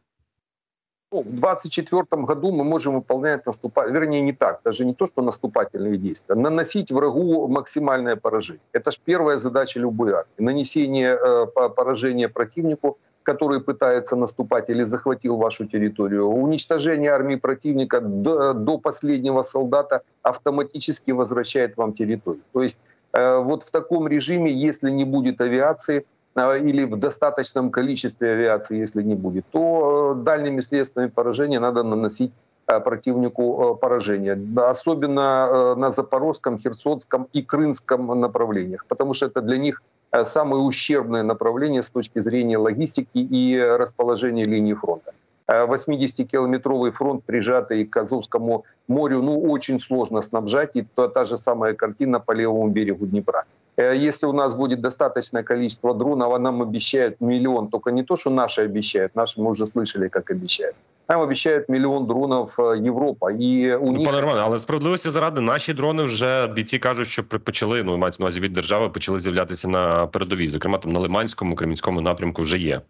Ну, в 2024 году мы можем выполнять наступательные, вернее не так, даже не то, что наступательные действия, наносить врагу максимальное поражение. Это же первая задача любой армии. Нанесение э, поражения противнику, который пытается наступать или захватил вашу территорию. Уничтожение армии противника до, до последнего солдата автоматически возвращает вам территорию. То есть э, вот в таком режиме, если не будет авиации, или в достаточном количестве авиации, если не будет, то э, дальними средствами поражения надо наносить э, противнику э, поражение. Особенно на Запорожском, Херсонском и Крымском направлениях, потому что это для них самое ущербное направление с точки зрения логистики и расположения линии фронта. 80-километровый фронт, прижатый к Азовскому морю, ну, очень сложно снабжать. И то, та же самая картина по левому берегу Днепра. Если у нас будет достаточное количество дронов, а нам обещают миллион, только не то, что наши обещают, наши мы уже слышали, как обещают. Нам обіцяють мільйон дронів Європа. І у них... пане Романе, але справедливості заради наші дрони вже бійці кажуть, що почали ну мається на увазі від держави, почали з'являтися на передовій. Зокрема, там на Лиманському, Кремінському напрямку вже є.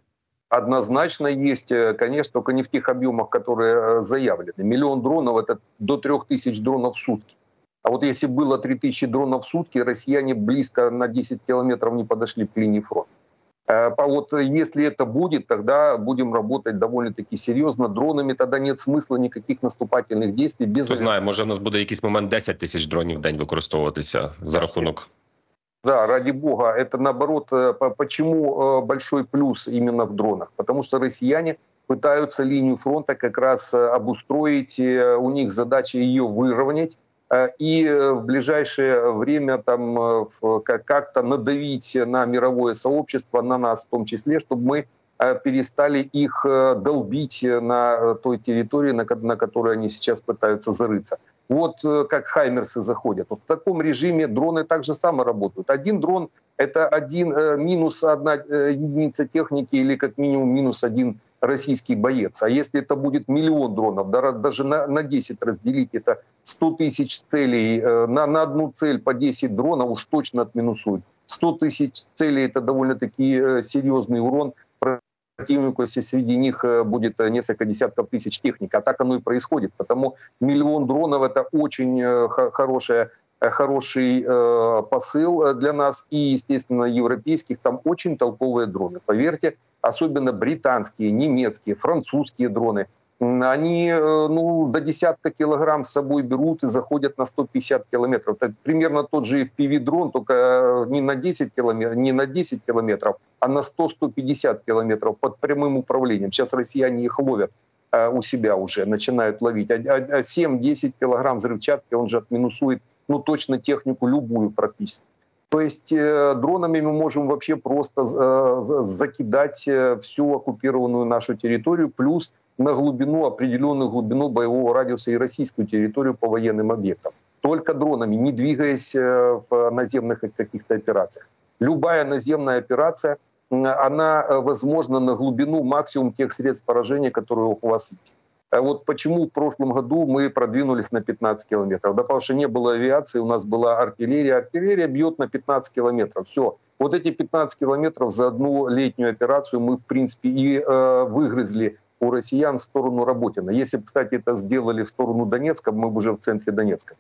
Однозначно есть, конечно, только не в тех объемах, которые заявлены. Миллион дронов – это до трех тысяч дронов в сутки. А вот если было 3000 дронов в сутки, россияне близко на 10 километров не подошли к линии фронта. Э, вот если это будет, тогда будем работать довольно-таки серьезно. Дронами тогда нет смысла никаких наступательных действий. Без Хто знає, може в нас буде якийсь момент 10 тисяч дронів в день використовуватися за рахунок. Да, ради бога. Это наоборот, э, почему э, большой плюс именно в дронах? Потому что россияне пытаются линию фронта как раз обустроить. У них задача ее выровнять Э, и э, в ближайшее время там э, как-то надавить на мировое сообщество, на нас в том числе, чтобы мы перестали их долбить на той территории, на, которой они сейчас пытаются зарыться. Вот как хаймерсы заходят. в таком режиме дроны также само работают. Один дрон — это один минус одна единица техники или как минимум минус один российский боец. А если это будет миллион дронов, даже на, на 10 разделить, это 100 тысяч целей, э, на, на одну цель по 10 дронов уж точно отминусуют. 100 тысяч целей – это довольно-таки э, серьезный урон противнику, если среди них э, будет несколько десятков тысяч техник. А так оно и происходит. Потому миллион дронов – это очень хорошая хороший э, посыл для нас и, естественно, европейских. Там очень толковые дроны. Поверьте, особенно британские, немецкие, французские дроны, они э, ну, до десятка килограмм с собой берут и заходят на 150 километров. Это примерно тот же FPV-дрон, только э, не на 10 километров, не на 10 километров, а на 100-150 километров под прямым управлением. Сейчас россияне их ловят э, у себя уже, начинают ловить. А 7-10 килограмм взрывчатки он же отминусует ну, точно технику любую практически. То есть э, дронами мы можем вообще просто э, закидать э, всю оккупированную нашу территорию, плюс на глубину, определенную глубину боевого радиуса и российскую территорию по военным объектам. Только дронами, не двигаясь в наземных каких-то операциях. Любая наземная операция, она возможна на глубину максимум тех средств поражения, которые у вас есть. А вот почему в прошлом году мы продвинулись на 15 километров? Да потому что не было авиации, у нас была артиллерия. Артиллерия бьет на 15 километров. Все. Вот эти 15 километров за одну летнюю операцию мы, в принципе, и э, выгрызли у россиян в сторону Работина. Если бы, кстати, это сделали в сторону Донецка, мы бы уже в центре Донецка.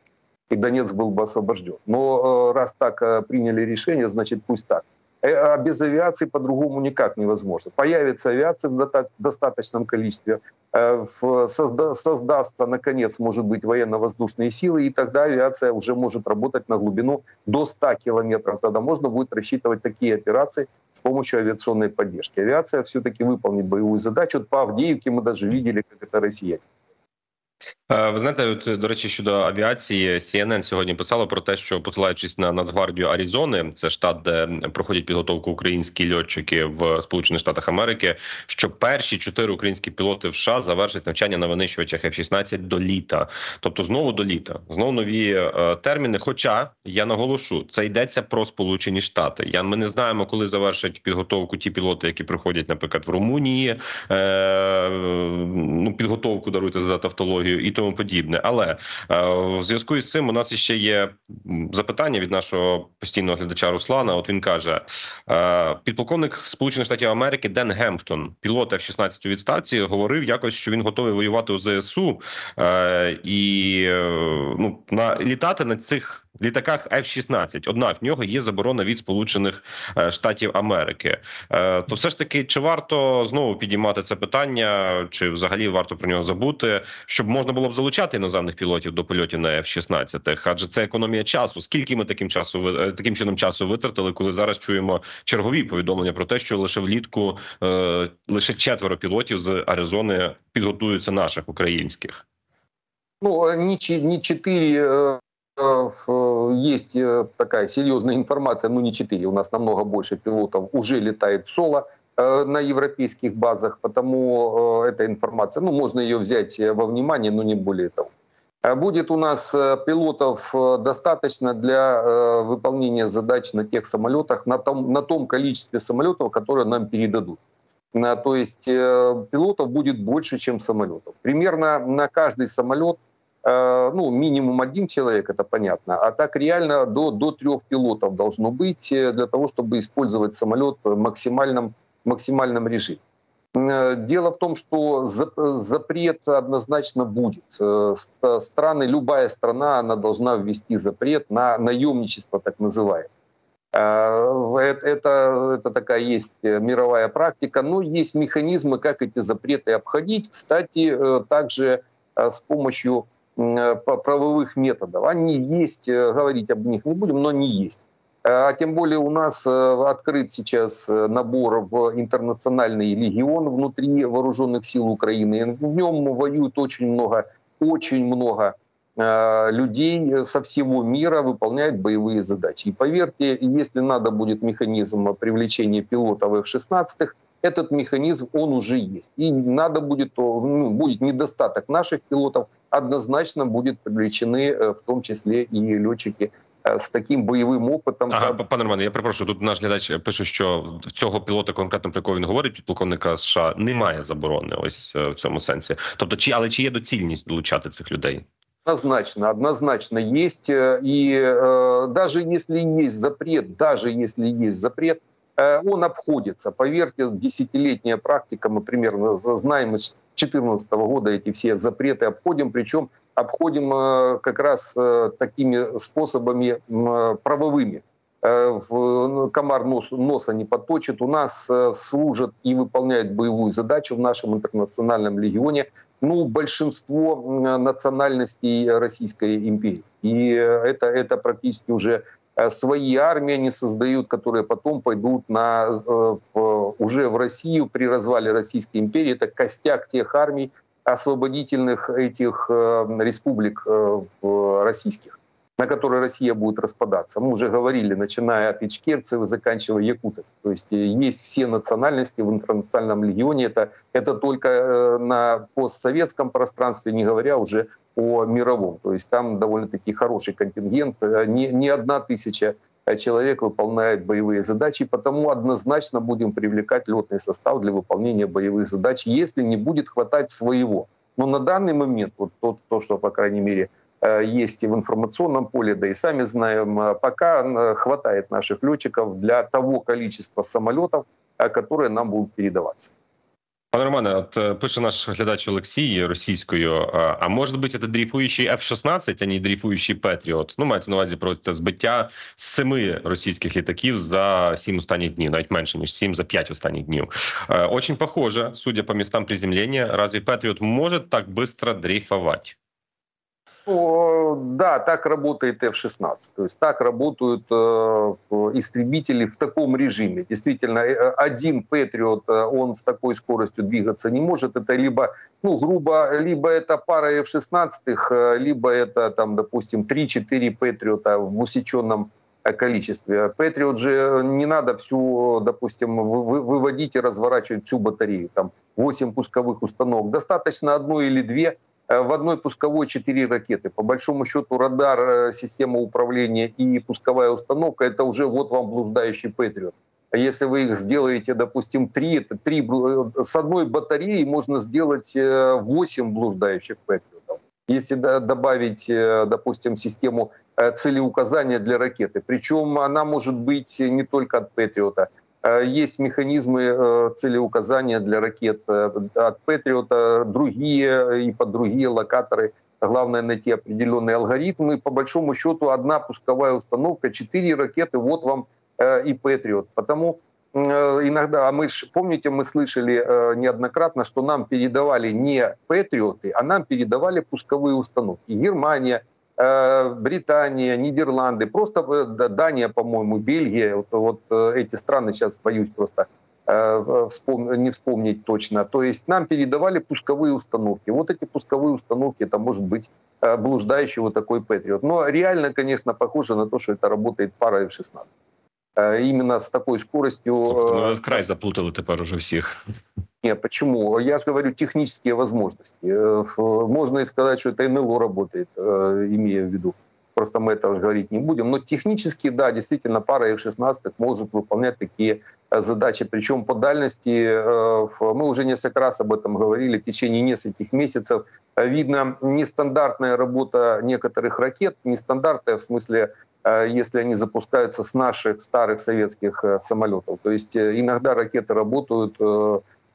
И Донецк был бы освобожден. Но э, раз так э, приняли решение, значит, пусть так. Э, а без авиации по-другому никак невозможно. Появится авиация в достаточном количестве, э, создастся, наконец, может быть, военно-воздушные силы, и тогда авиация уже может работать на глубину до 100 километров. Тогда можно будет рассчитывать такие операции с помощью авиационной поддержки. Авиация все-таки выполнит боевую задачу. Вот по Авдеевке мы даже видели, как это россияне. Е, ви знаєте, от, до речі, щодо авіації, CNN сьогодні писало про те, що посилаючись на Нацгвардію Аризони, це штат, де проходять підготовку українські льотчики в Сполучених Штатах Америки. Що перші чотири українські пілоти в США завершать навчання на винищувачах F-16 до літа, тобто знову до літа, знову нові е, терміни. Хоча я наголошу, це йдеться про Сполучені Штати. Я ми не знаємо, коли завершать підготовку ті пілоти, які приходять, наприклад, в Румунії. Е, ну підготовку даруйте за тавтологію і тому подібне. Але е, в зв'язку із цим у нас ще є запитання від нашого постійного глядача Руслана. От він каже: е, підполковник Сполучених Штатів Америки Ден Гемптон, пілот F-16 у відставці, говорив якось, що він готовий воювати у ЗСУ е, і ну на літати на цих літаках F-16. Однак в нього є заборона від Сполучених е, Штатів Америки. Е, то все ж таки, чи варто знову підіймати це питання, чи взагалі варто про нього забути, щоб можна було б залучати іноземних пілотів до польотів на F-16? Адже це економія часу. Скільки ми таким часу е, таким чином часу витратили, коли зараз чуємо чергові повідомлення про те, що лише влітку лише четверо пілотів з Аризони підготуються наших українських? Ну, не, четыре Э, есть э, такая серьезная информация, ну не 4, у нас намного больше пилотов уже летает соло. на европейских базах, потому эта информация, ну, можно ее взять во внимание, но не более того. Будет у нас пилотов достаточно для выполнения задач на тех самолетах, на том, на том количестве самолетов, которые нам передадут. То есть пилотов будет больше, чем самолетов. Примерно на каждый самолет Э, ну, минимум один человек, это понятно, а так реально до, до трех пилотов должно быть э, для того, чтобы использовать самолет в максимальном, максимальном режиме. Э, дело в том, что запрет однозначно будет. Страны, любая страна, она должна ввести запрет на наемничество, так называемое. Это, это такая есть мировая практика, но есть механизмы, как эти запреты обходить. Кстати, также с помощью Э, правовых методов. Они есть, э, говорить об них не будем, но они есть. Э, а тем более у нас открыт сейчас набор в интернациональный легион внутри вооруженных сил Украины. В нем воюют очень много, очень много людей со всего мира выполняют боевые задачи. И поверьте, если надо будет механизм привлечения пилотов F-16, этот механизм, он уже есть. И надо будет, ну, будет недостаток наших пилотов, однозначно будут привлечены э, в том числе и летчики з э, таким бойовим опитом. Ага, пане Романе, я перепрошую. Тут наш глядач пише, що в цього пілота, конкретно про якого він говорить, підполковника США немає заборони. Ось е, в цьому сенсі. Тобто, чи але чи є доцільність долучати цих людей? Однозначно, однозначно есть. И э, даже если есть запрет, даже если есть запрет, Э, он обходится. Поверьте, десятилетняя практика, мы примерно знаем из 2014 года эти все запреты обходим, причем обходим э, как раз э, такими способами правовыми. Ну, комар нос, носа не подточит. У нас служат и выполняют боевую задачу в нашем интернациональном легионе ну, большинство национальностей Российской империи. И это, это практически уже Э, свои армии они создают, которые потом пойдут на, э, уже в Россию при развале Российской империи. Это костяк тех армий, освободительных этих э, республик российских, на которые Россия будет распадаться. Мы уже говорили, начиная от ичкерцев и заканчивая якутов. То есть есть все национальности в интернациональном легионе. Это, это только на постсоветском пространстве, не говоря уже о мировом. То есть там довольно-таки хороший контингент, э, не, не одна тысяча э, человек выполняет боевые задачи, потому однозначно будем привлекать летный состав для выполнения боевых задач, если не будет хватать своего. Но на данный момент, вот то, то что, по крайней мере, э, есть и в информационном поле, да и сами знаем, пока хватает наших летчиков для того количества самолетов, которые нам будут передаваться. Пане Романе, от е, пише наш глядач Олексій російською. А може бути це дрейфуючий F-16, а не дрейфуючий Петріот? Ну, мається на увазі про це збиття семи російських літаків за сім останніх днів, навіть менше ніж сім за п'ять останніх днів. Е, очень похоже, судя по містам приземлення, разве Петріот може так быстро дрейфовать? Ну, да, так работает F-16. То есть так работают э, истребители в таком режиме. Действительно, э, один Патриот, э, он с такой скоростью двигаться не может. Это либо, ну, грубо, либо это пара F-16, э, либо это, там, допустим, 3-4 Патриота в усеченном количестве. Патриот же не надо всю, допустим, выводить и разворачивать всю батарею. Там 8 пусковых установок. Достаточно одной или две в одной пусковой четыре ракеты. По большому счету радар, э, система управления и пусковая установка – это уже вот вам блуждающий Патриот. А если вы их сделаете, допустим, три, это три, э, с одной батареи можно сделать 8 блуждающих Патриотов. Если добавить, допустим, систему целеуказания для ракеты, причем она может быть не только от Патриота, Э, есть механизмы э, целеуказания для ракет э, от Патриота, другие и под другие локаторы. Главное найти определенные алгоритмы. По большому счету одна пусковая установка, четыре ракеты, вот вам и Патриот. Потому иногда, а мы ж, помните, мы слышали неоднократно, что нам передавали не Патриоты, а нам передавали пусковые установки. Германия, Э, Британия, Нидерланды, просто э, Дания, по-моему, Бельгия, вот, вот э, эти страны сейчас боюсь просто не вспомнить точно. То есть нам передавали пусковые установки. Вот эти пусковые установки, это может быть блуждающий вот такой Патриот. Но реально, конечно, похоже на то, что это работает пара F-16. именно с такой скоростью. Тобто, ну, край заплутали тепер уже всех. Нет, почему? Я же говорю технические возможности. Можно и сказать, что это НЛО работает, имея в виду. Просто мы это уже говорить не будем. Но технически, да, действительно, пара F-16 может выполнять такие задачи. Причем по дальности, мы уже несколько раз об этом говорили, в течение нескольких месяцев видно нестандартная работа некоторых ракет, нестандартная в смысле Э, если они запускаются с наших старых советских э, самолетов. То есть э, иногда ракеты работают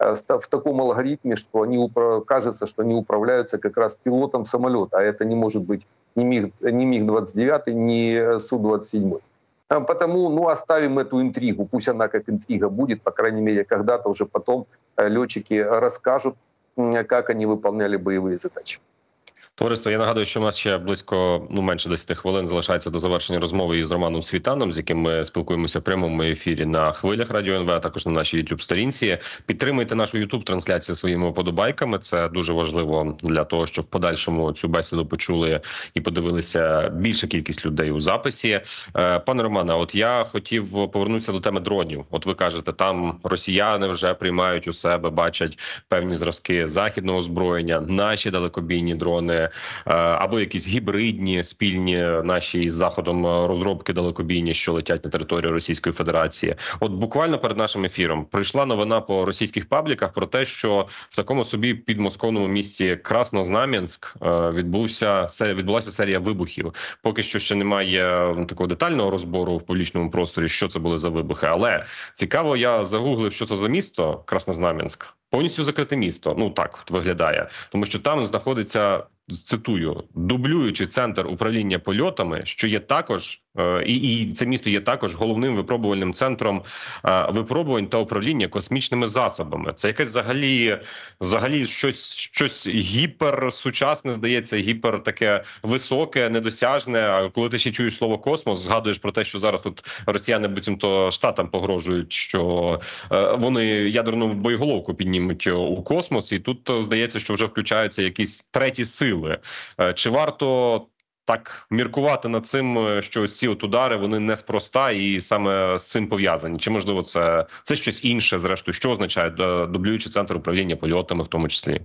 в таком алгоритме, что они кажется, что они управляются как раз пилотом самолета, а это не может быть ни МиГ, ни МиГ-29, ни Су-27. Потому ну, оставим эту интригу, пусть она как интрига будет, по крайней мере, когда-то уже потом летчики расскажут, как они выполняли боевые задачи. Товариство, я нагадую, що у нас ще близько ну менше 10 хвилин залишається до завершення розмови із Романом Світаном, з яким ми спілкуємося в прямому ефірі на хвилях радіо НВ, а також на нашій youtube сторінці. Підтримуйте нашу youtube трансляцію своїми подобайками. Це дуже важливо для того, щоб в подальшому цю бесіду почули і подивилися більша кількість людей у записі. Е, пане Романе, от я хотів повернутися до теми дронів. От ви кажете, там росіяни вже приймають у себе, бачать певні зразки західного озброєння, наші далекобійні дрони. Е, або якісь гібридні спільні наші із заходом е, розробки далекобійні, що летять на територію Російської Федерації. От буквально перед нашим ефіром прийшла новина по російських пабліках про те, що в такому собі підмосковному місті Краснознам'янськ е, відбувся відбулася серія вибухів. Поки що ще немає такого детального розбору в публічному просторі, що це були за вибухи. Але цікаво, я загуглив, що це за місто Краснознам'янськ. Повністю закрите місто. Ну так виглядає, тому що там знаходиться цитую дублюючи центр управління польотами, що є також Е, і і це місто є також головним випробувальним центром е, випробувань та управління космічними засобами. Це якесь взагалі взагалі щось щось гіперсучасне, здається, гіпер таке високе, недосяжне. А коли ти ще чуєш слово космос, згадуєш про те, що зараз тут росіяни буцімто штатам погрожують, що е, вони ядерну боєголовку піднімуть у космос, і тут здається, що вже включаються якісь треті сили Чи варто так міркувати над цим, е, що ці от удари вони неспроста і саме з цим пов'язані. Чи можливо це це щось інше? Зрештою, що означає дублюючий центр управління польотами, в тому числі?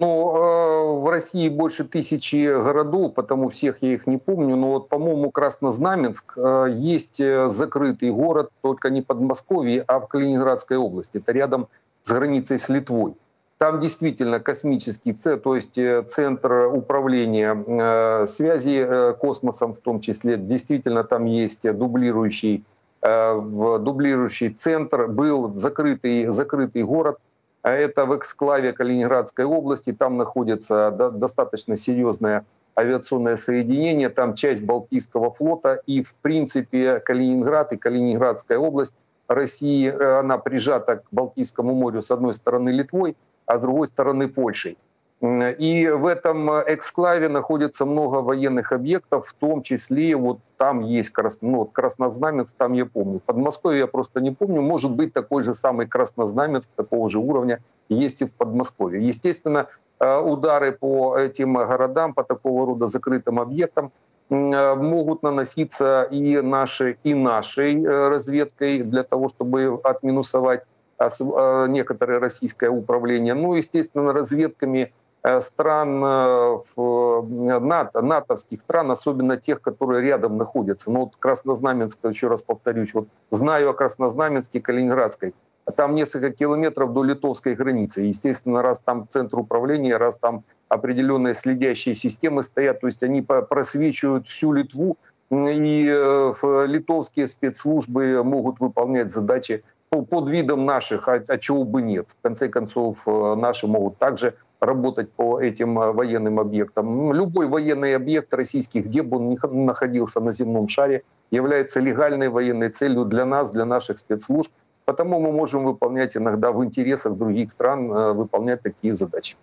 Ну, э, в России больше тысячи городов, потому всех я их не помню. Но вот, по-моему, Краснознаменск э, есть э, закрытый город, только не под Москвой, а в Калининградской области. Это рядом с границей с Литвой. Там действительно космический центр, то есть э, центр управления э, связи э, космосом в том числе. Действительно там есть дублирующий, дублирующий центр. Был закрытый, закрытый город. А это в эксклаве Калининградской области. Там находится достаточно серьезное авиационное соединение. Там часть Балтийского флота. И в принципе Калининград и Калининградская область России, она прижата к Балтийскому морю с одной стороны Литвой, а с другой стороны Польшей. И в этом эксклаве находится много военных объектов, в том числе вот там есть красно, ну, Краснознаменск, там я помню. Подмосковье я просто не помню. Может быть, такой же самый Краснознаменск, такого же уровня, есть и в Подмосковье. Естественно, э, удары по этим городам, по такого рода закрытым объектам э, могут наноситься и нашей, и нашей э, разведкой для того, чтобы отминусовать некоторое российское управление, ну, естественно, разведками э, стран э, НАТО, натовских стран, особенно тех, которые рядом находятся. Ну, вот Краснознаменск, еще раз повторюсь, вот знаю о Краснознаменске, Калининградской, там несколько километров до литовской границы. Естественно, раз там центр управления, раз там определенные следящие системы стоят, то есть они просвечивают всю Литву, и э, литовские спецслужбы могут выполнять задачи под видом наших, а, а чего бы нет. В конце концов, э, наши могут также работать по этим э, военным объектам. Любой военный объект российский, где бы он ни находился на земном шаре, является легальной военной целью для нас, для наших спецслужб. Потому мы можем выполнять иногда в интересах других стран, э, выполнять такие задачи.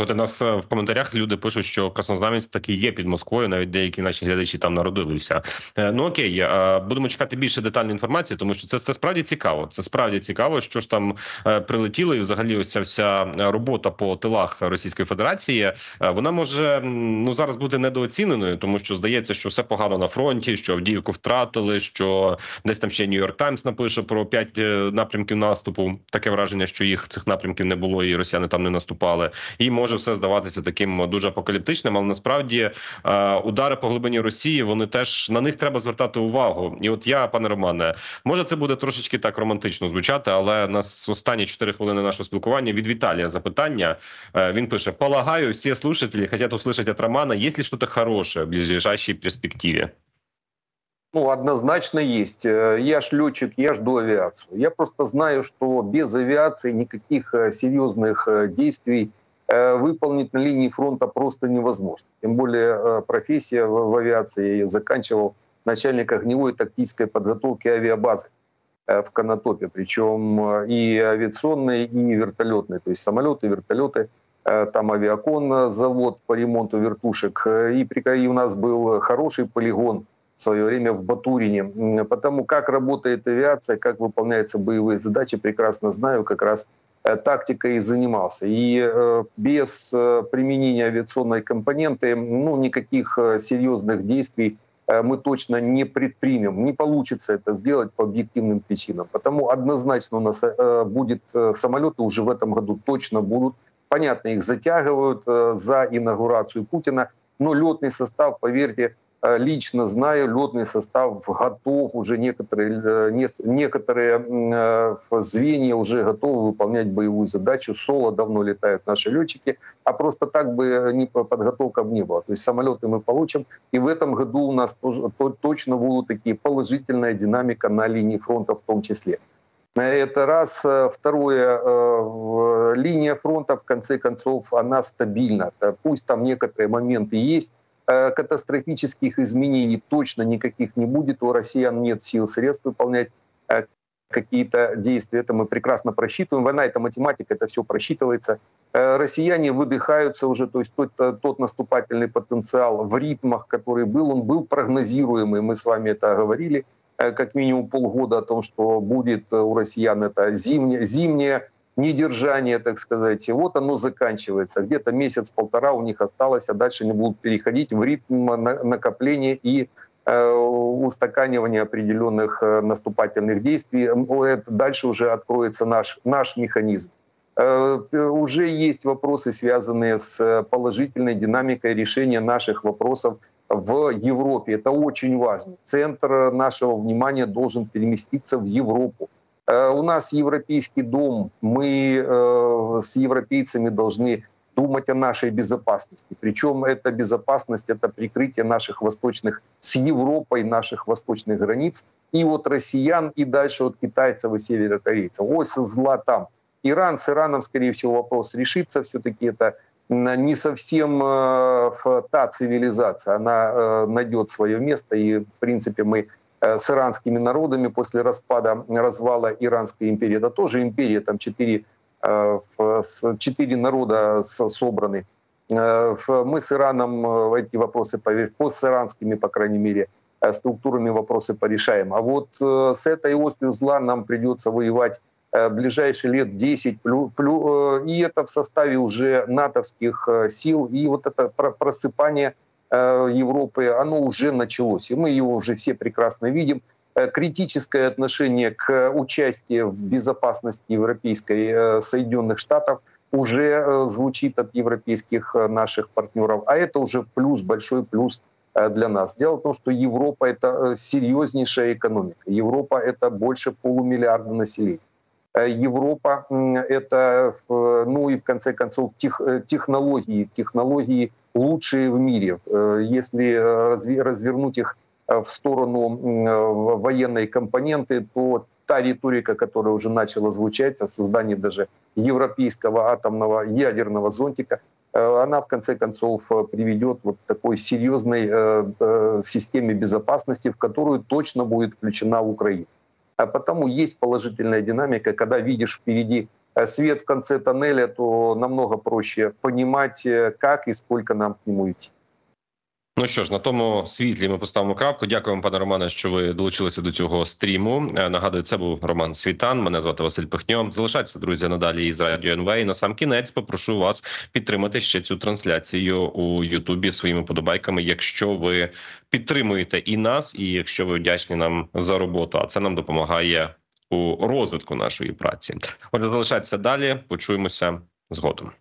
У нас е, в коментарях люди пишуть, що Краснознаменськ таки є під Москвою. Навіть деякі наші глядачі там народилися. Е, ну окей, е, будемо чекати більше детальної інформації, тому що це це справді цікаво. Це справді цікаво, що ж там прилетіло, і взагалі ось ця вся робота по тилах Російської Федерації. Вона може ну зараз бути недооціненою, тому що здається, що все погано на фронті, що Авдіївку втратили, що десь там ще Нью-Йорк Таймс напише про п'ять напрямків наступу. Таке враження, що їх цих напрямків не було, і росіяни там не наступали. І може все здаватися таким дуже апокаліптичним, але насправді е, удари по глибині Росії вони теж на них треба звертати увагу. І от я, пане Романе, може це буде трошечки так романтично звучати, але нас останні 4 хвилини нашого спілкування від Віталія запитання. Е, він пише: Полагаю, всі слушателі хотят услышать от Романа, есть ли что-то хорошее в ближайшей перспективе. Ну, однозначно есть. Э, я ж летчик, я жду авиацию. Я просто знаю, что без авиации никаких э, серьезных э, действий выполнить на линии фронта просто невозможно. Тем более профессия в авиации, я ее заканчивал, начальник огневой тактической подготовки авиабазы в Конотопе, причем и авиационной, и вертолетной, то есть самолеты, вертолеты, там авиакон, завод по ремонту вертушек, и, и у нас был хороший полигон в свое время в Батурине. Потому как работает авиация, как выполняются боевые задачи, прекрасно знаю, как раз э, тактикой и занимался. И э, без э, применения авиационной компоненты ну, никаких серьезных действий мы точно не предпримем. Не получится это сделать по объективным причинам. Потому однозначно у нас будет самолеты уже в этом году точно будут. Понятно, их затягивают за инаугурацию Путина, но летный состав, поверьте, Э, лично знаю, летный состав готов, уже некоторые, э, некоторые э, звенья уже готовы выполнять боевую задачу. Соло давно летают наши летчики, а просто так бы не подготовка не было. То есть самолеты мы получим, и в этом году у нас тоже, точно будут такие положительная динамика на линии фронта в том числе. Это раз. Второе, линия фронта, в конце концов, она стабильна. Пусть там некоторые моменты есть, Э, катастрофических изменений точно никаких не будет. У россиян нет сил, средств выполнять э, какие-то действия. Это мы прекрасно просчитываем. Война — это математика, это все просчитывается. Э, россияне выдыхаются уже, то есть тот, тот наступательный потенциал в ритмах, который был, он был прогнозируемый. Мы с вами это говорили как минимум полгода о том, что будет у россиян это зимняя, зимняя недержание, так сказать. И вот оно заканчивается. Где-то месяц-полтора у них осталось, а дальше они будут переходить в ритм накопления и э, устаканивания определенных э, наступательных действий. Дальше уже откроется наш, наш механизм. Э, уже есть вопросы, связанные с положительной динамикой решения наших вопросов в Европе. Это очень важно. Центр нашего внимания должен переместиться в Европу. Э, у нас европейский дом, мы э, с европейцами должны думать о нашей безопасности. Причем эта безопасность — это прикрытие наших восточных, с Европой наших восточных границ и от россиян, и дальше от китайцев и северокорейцев. Ось зла там. Иран с Ираном, скорее всего, вопрос решится. Все-таки это не совсем э, та цивилизация. Она найдет свое место, и, в принципе, мы с иранскими народами после распада, развала Иранской империи. Это тоже империя, там четыре, э, четыре народа собраны. Э, мы с Ираном эти вопросы, с иранскими, по крайней мере, структурами вопросы порешаем. А вот с этой осью зла нам придется воевать ближайшие лет 10, и это в составе уже натовских сил, и вот это просыпание Э, Европы, оно уже началось. И мы его уже все прекрасно видим. Э, критическое отношение к участию в безопасности европейской э, Соединенных Штатов уже звучит от европейских наших партнеров. А это уже плюс, большой плюс для нас. Дело в том, что Европа — это серьезнейшая экономика. Европа — это больше полумиллиарда населения. Европа — это, ну и в конце концов, тех, технологии, технологии лучшие в мире. Э, если э, развернуть их э, в сторону военной компоненты, то та риторика, которая уже начала звучать о создании даже европейского атомного ядерного зонтика, она в конце концов приведет вот такой серьезной системе безопасности, в которую точно будет включена Украина. А потому есть положительная динамика, когда видишь впереди свет в конце тоннеля, то намного проще понимать, э, как и сколько нам к нему идти. Ну що ж, на тому світлі ми поставимо крапку. Дякуємо, пане Романе, що ви долучилися до цього стріму. Е, Нагадую, це був Роман Світан. Мене звати Василь Пихньо. Залишайтеся, друзі, надалі із радіо НВ. І на сам кінець попрошу вас підтримати ще цю трансляцію у Ютубі своїми подобайками, якщо ви підтримуєте і нас, і якщо ви вдячні нам за роботу. А це нам допомагає у розвитку нашої праці. Отже, залишайтеся далі. Почуємося згодом.